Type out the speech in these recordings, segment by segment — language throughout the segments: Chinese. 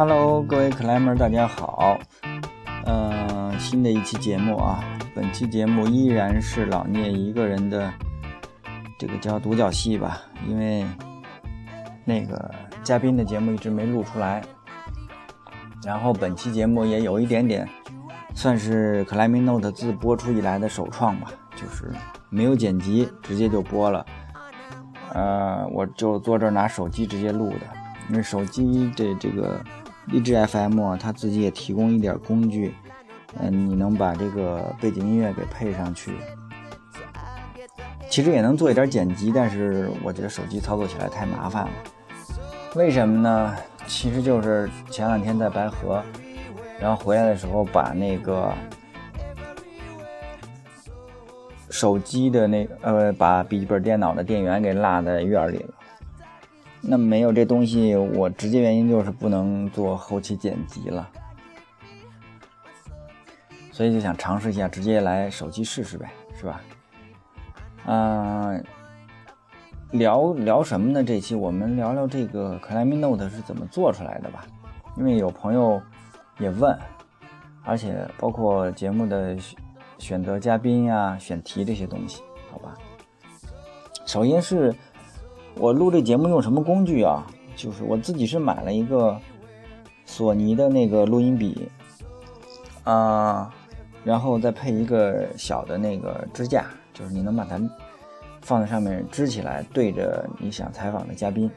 Hello，各位克莱门，大家好。呃，新的一期节目啊，本期节目依然是老聂一个人的这个叫独角戏吧，因为那个嘉宾的节目一直没录出来。然后本期节目也有一点点算是克莱明 Note 自播出以来的首创吧，就是没有剪辑，直接就播了。呃，我就坐这儿拿手机直接录的，因为手机这这个荔枝 FM 啊，它自己也提供一点工具，嗯，你能把这个背景音乐给配上去，其实也能做一点剪辑，但是我觉得手机操作起来太麻烦了。为什么呢？其实就是前两天在白河，然后回来的时候把那个。手机的那呃，把笔记本电脑的电源给落在院里了。那没有这东西，我直接原因就是不能做后期剪辑了，所以就想尝试一下，直接来手机试试呗，是吧？嗯，聊聊什么呢？这期我们聊聊这个 Clime Note 是怎么做出来的吧，因为有朋友也问，而且包括节目的。选择嘉宾呀，选题这些东西，好吧。首先是我录这节目用什么工具啊？就是我自己是买了一个索尼的那个录音笔啊，然后再配一个小的那个支架，就是你能把它放在上面支起来，对着你想采访的嘉宾，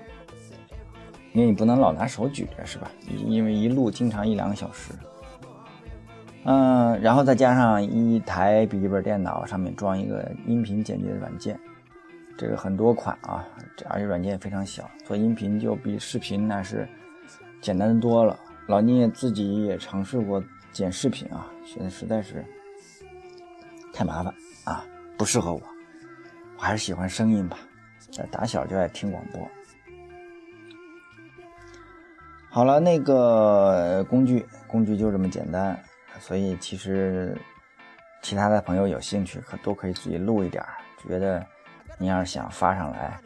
因为你不能老拿手举着，是吧？因为一录经常一两个小时。嗯，然后再加上一台笔记本电脑，上面装一个音频剪辑的软件，这个很多款啊，这而且软件非常小，做音频就比视频那是简单的多了。老聂自己也尝试过剪视频啊，现在实在是太麻烦啊，不适合我，我还是喜欢声音吧，打小就爱听广播。好了，那个工具工具就这么简单。所以其实，其他的朋友有兴趣可都可以自己录一点。觉得您要是想发上来，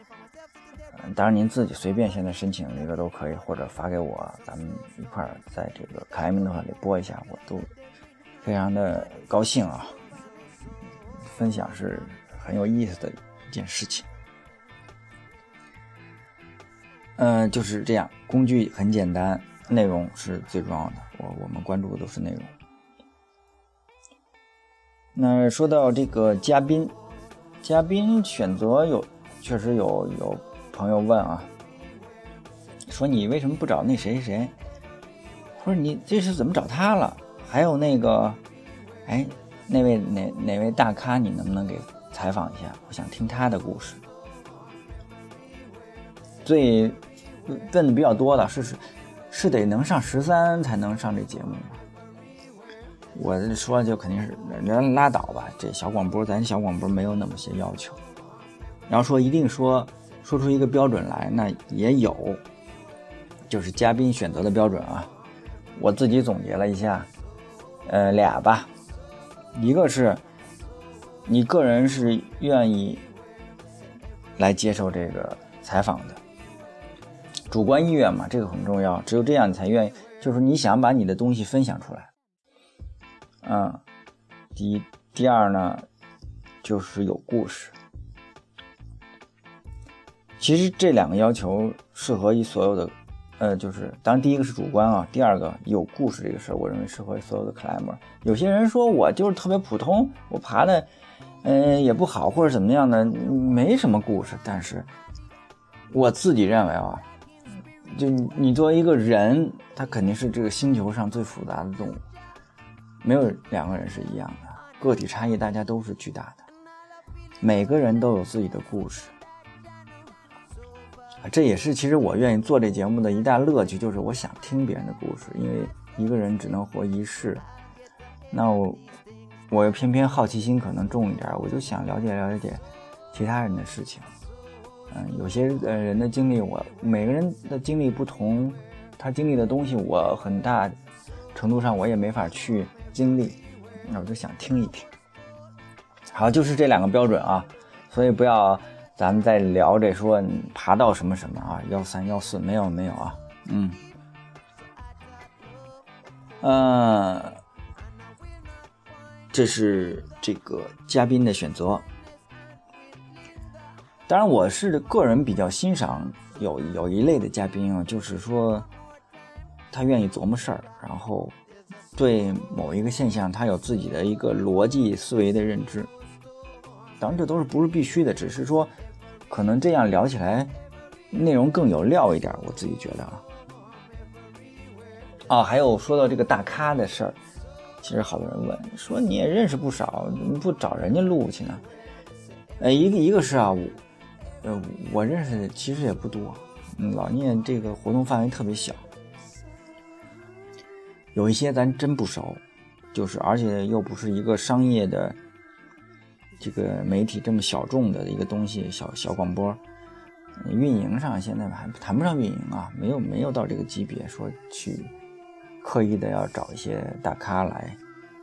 当然您自己随便现在申请一个都可以，或者发给我，咱们一块儿在这个凯明的话里播一下，我都非常的高兴啊。分享是很有意思的一件事情。嗯，就是这样，工具很简单，内容是最重要的。我我们关注的都是内容。那说到这个嘉宾，嘉宾选择有，确实有有朋友问啊，说你为什么不找那谁谁谁？不是你这是怎么找他了？还有那个，哎，那位哪哪位大咖，你能不能给采访一下？我想听他的故事。最问的比较多的是是是得能上十三才能上这节目吗？我说就肯定是人拉倒吧，这小广播咱小广播没有那么些要求。然后说一定说说出一个标准来，那也有，就是嘉宾选择的标准啊。我自己总结了一下，呃，俩吧，一个是你个人是愿意来接受这个采访的，主观意愿嘛，这个很重要，只有这样你才愿意，就是你想把你的东西分享出来。嗯，第一、第二呢，就是有故事。其实这两个要求适合于所有的，呃，就是当然第一个是主观啊，第二个有故事这个事儿，我认为适合于所有的 climber。有些人说我就是特别普通，我爬的，嗯，也不好或者怎么样的，没什么故事。但是我自己认为啊，就你作为一个人，他肯定是这个星球上最复杂的动物。没有两个人是一样的，个体差异大家都是巨大的，每个人都有自己的故事，这也是其实我愿意做这节目的一大乐趣，就是我想听别人的故事，因为一个人只能活一世，那我我又偏偏好奇心可能重一点，我就想了解了解其他人的事情，嗯，有些呃人的经历，我每个人的经历不同，他经历的东西，我很大程度上我也没法去。经历，那我就想听一听。好，就是这两个标准啊，所以不要咱们再聊这说爬到什么什么啊，幺三幺四没有没有啊，嗯。呃，这是这个嘉宾的选择。当然，我是个人比较欣赏有有一类的嘉宾啊，就是说他愿意琢磨事儿，然后对某一个现象他有自己的一个逻辑思维的认知。当然，这都是不是必须的，只是说可能这样聊起来内容更有料一点，我自己觉得啊。啊，还有说到这个大咖的事儿，其实好多人问说你也认识不少，怎么不找人家录去呢？呃，一个一个是啊。呃，我认识的其实也不多，老聂这个活动范围特别小，有一些咱真不熟，就是而且又不是一个商业的这个媒体这么小众的一个东西，小小广播，运营上现在还谈不上运营啊，没有没有到这个级别，说去刻意的要找一些大咖来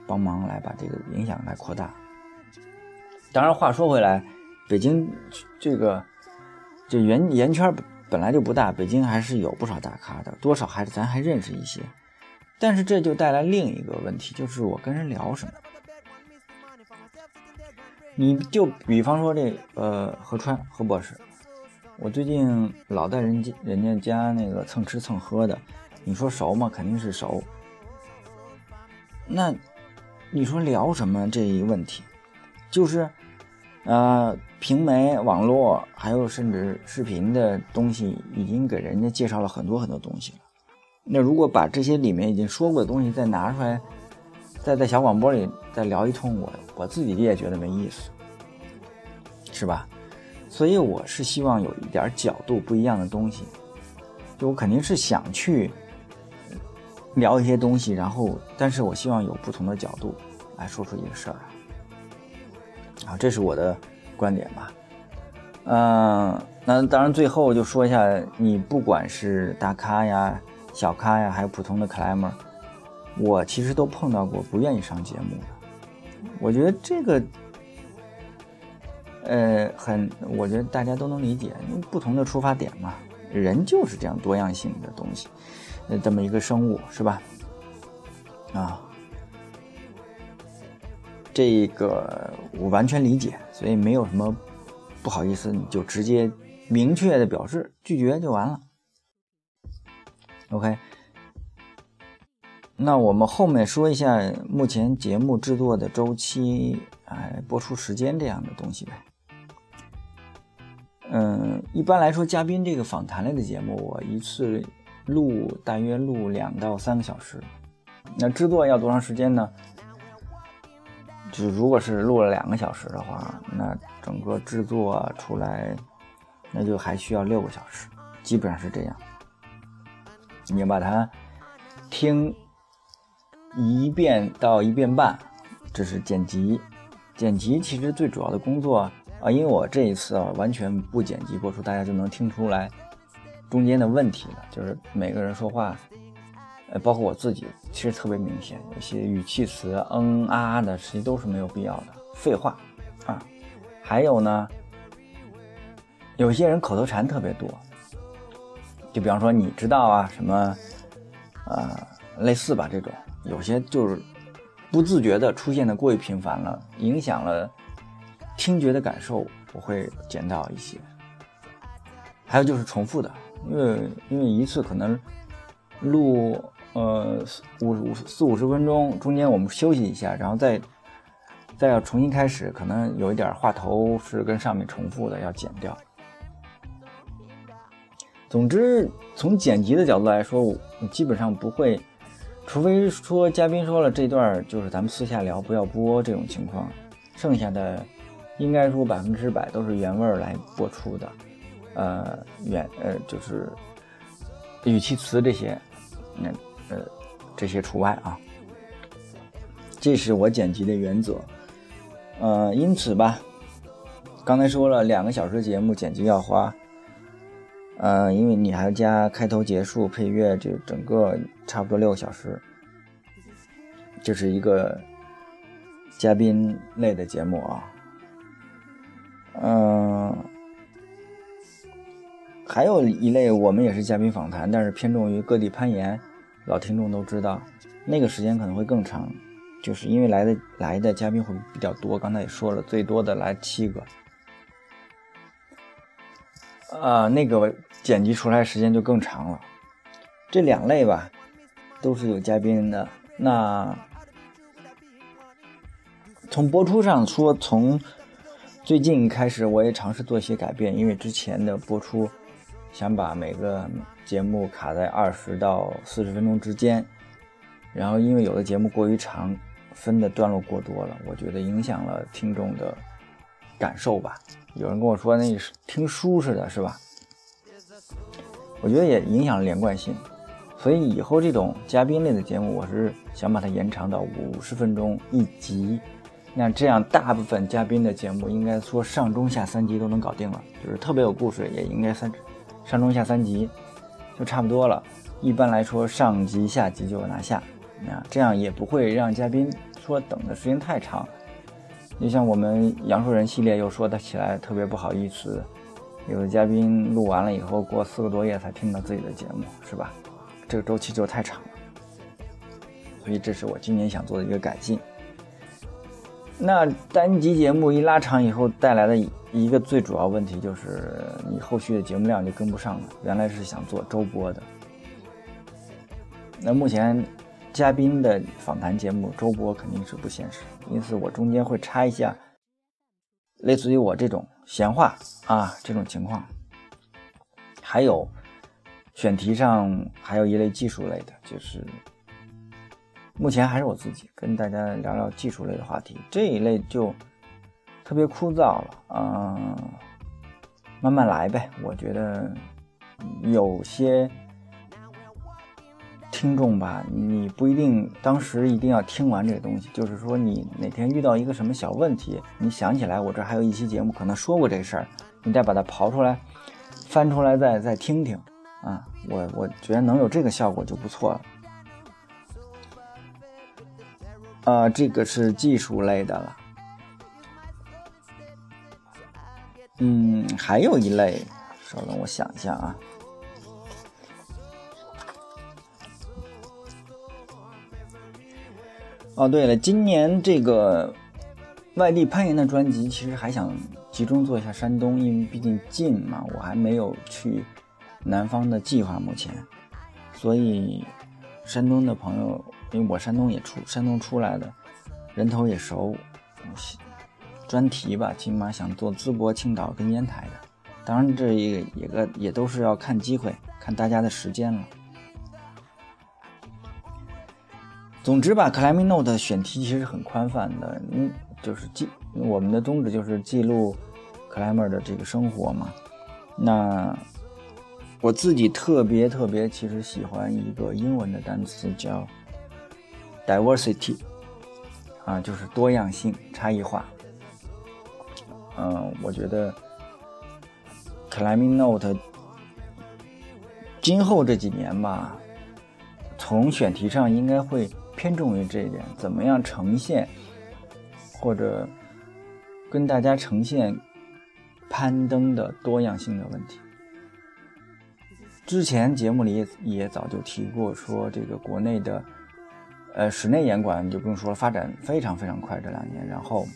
帮忙来把这个影响来扩大。当然话说回来。北京这个就圆圆圈本来就不大，北京还是有不少大咖的，多少还是咱还认识一些。但是这就带来另一个问题，就是我跟人聊什么。你就比方说这呃何川何博士，我最近老在人家人家家那个蹭吃蹭喝的，你说熟吗？肯定是熟。那你说聊什么这一问题，就是。呃，平媒、网络，还有甚至视频的东西，已经给人家介绍了很多很多东西了。那如果把这些里面已经说过的东西再拿出来，再在小广播里再聊一通，我我自己也觉得没意思，是吧？所以我是希望有一点角度不一样的东西，就我肯定是想去聊一些东西，然后，但是我希望有不同的角度来说出一个事儿。啊，这是我的观点吧。嗯，那当然，最后就说一下，你不管是大咖呀、小咖呀，还有普通的 climber，我其实都碰到过不愿意上节目的。我觉得这个，呃，很，我觉得大家都能理解，因为不同的出发点嘛，人就是这样多样性的东西，呃，这么一个生物，是吧？啊。这个我完全理解，所以没有什么不好意思，你就直接明确的表示拒绝就完了。OK，那我们后面说一下目前节目制作的周期，哎，播出时间这样的东西呗。嗯，一般来说，嘉宾这个访谈类的节目，我一次录大约录两到三个小时。那制作要多长时间呢？就如果是录了两个小时的话，那整个制作出来，那就还需要六个小时，基本上是这样。你要把它听一遍到一遍半，这是剪辑。剪辑其实最主要的工作啊，因为我这一次啊完全不剪辑播出，大家就能听出来中间的问题了，就是每个人说话。呃，包括我自己，其实特别明显，有些语气词嗯啊的，其实都是没有必要的废话啊。还有呢，有些人口头禅特别多，就比方说你知道啊什么，呃，类似吧这种，有些就是不自觉的出现的过于频繁了，影响了听觉的感受，我会减到一些。还有就是重复的，因为因为一次可能录。呃，五五四五十分钟，中间我们休息一下，然后再再要重新开始，可能有一点话头是跟上面重复的，要剪掉。总之，从剪辑的角度来说，基本上不会，除非说嘉宾说了这段就是咱们私下聊，不要播这种情况，剩下的应该说百分之百都是原味来播出的。呃，原呃就是语气词这些，那。呃，这些除外啊，这是我剪辑的原则。呃，因此吧，刚才说了两个小时节目剪辑要花，呃，因为你还加开头、结束、配乐，这整个差不多六个小时。这是一个嘉宾类的节目啊，嗯，还有一类我们也是嘉宾访谈，但是偏重于各地攀岩。老听众都知道，那个时间可能会更长，就是因为来的来的嘉宾会比较多。刚才也说了，最多的来七个，啊，那个剪辑出来时间就更长了。这两类吧，都是有嘉宾的。那从播出上说，从最近开始，我也尝试做一些改变，因为之前的播出想把每个节目卡在二十到四十分钟之间，然后因为有的节目过于长，分的段落过多了，我觉得影响了听众的感受吧。有人跟我说那是听书似的，是吧？我觉得也影响了连贯性，所以以后这种嘉宾类的节目，我是想把它延长到五十分钟一集。那这样，大部分嘉宾的节目应该说上中下三集都能搞定了，就是特别有故事，也应该三上中下三集就差不多了。一般来说，上集下集就拿下，那这样也不会让嘉宾说等的时间太长。就像我们杨树人系列又说的起来特别不好意思，有的嘉宾录完了以后，过四个多月才听到自己的节目，是吧？这个周期就太长了，所以这是我今年想做的一个改进。那单集节目一拉长以后，带来的一个最主要问题就是你后续的节目量就跟不上了。原来是想做周播的，那目前嘉宾的访谈节目周播肯定是不现实，因此我中间会插一下类似于我这种闲话啊这种情况，还有选题上还有一类技术类的，就是。目前还是我自己跟大家聊聊技术类的话题，这一类就特别枯燥了，嗯，慢慢来呗。我觉得有些听众吧，你不一定当时一定要听完这个东西，就是说你哪天遇到一个什么小问题，你想起来我这还有一期节目可能说过这事儿，你再把它刨出来、翻出来再再听听啊，我我觉得能有这个效果就不错了。啊，这个是技术类的了。嗯，还有一类，稍等，我想一下啊。哦，对了，今年这个外地攀岩的专辑，其实还想集中做一下山东，因为毕竟近嘛，我还没有去南方的计划，目前，所以山东的朋友。因为我山东也出山东出来的，人头也熟，专题吧，起码想做淄博、青岛跟烟台的。当然，这一个也个也都是要看机会，看大家的时间了。总之吧，Climbing Note 选题其实很宽泛的，嗯，就是记我们的宗旨就是记录 Climber 的这个生活嘛。那我自己特别特别其实喜欢一个英文的单词叫。diversity 啊，就是多样性、差异化。嗯，我觉得 Climbing Note 今后这几年吧，从选题上应该会偏重于这一点，怎么样呈现或者跟大家呈现攀登的多样性的问题。之前节目里也早就提过，说这个国内的。呃，室内岩馆就不用说了，发展非常非常快这两年。然后，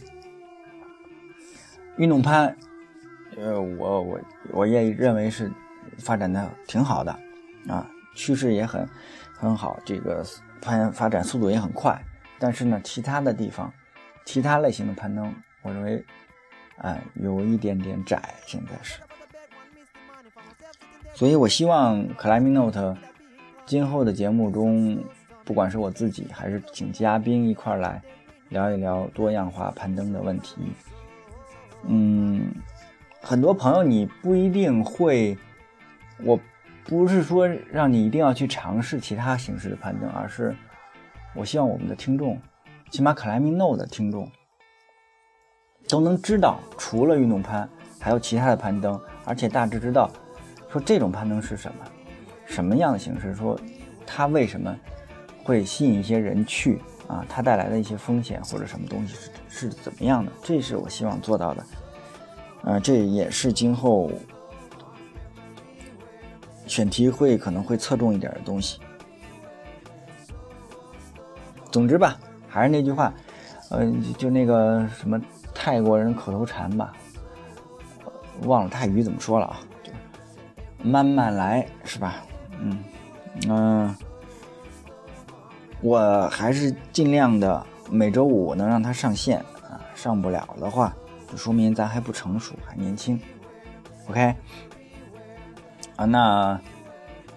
运动攀，呃，我我我也认为是发展的挺好的啊，趋势也很很好，这个攀发展速度也很快。但是呢，其他的地方，其他类型的攀登，我认为，哎，有一点点窄，现在是。所以我希望 Climbing Note 今后的节目中。不管是我自己还是请嘉宾一块来聊一聊多样化攀登的问题，嗯，很多朋友你不一定会，我不是说让你一定要去尝试其他形式的攀登，而是我希望我们的听众，起码 Climbing No 的听众都能知道，除了运动攀，还有其他的攀登，而且大致知道说这种攀登是什么，什么样的形式，说它为什么。会吸引一些人去啊，它带来的一些风险或者什么东西是是怎么样的？这是我希望做到的，啊，这也是今后选题会可能会侧重一点的东西。总之吧，还是那句话，嗯，就那个什么泰国人口头禅吧，忘了泰语怎么说了啊？就慢慢来是吧？嗯嗯，我还是尽量的每周五能让它上线啊，上不了的话，就说明咱还不成熟，还年轻。OK，啊，那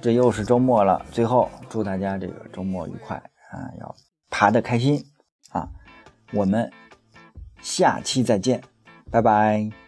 这又是周末了，最后祝大家这个周末愉快啊，要爬得开心啊，我们下期再见，拜拜。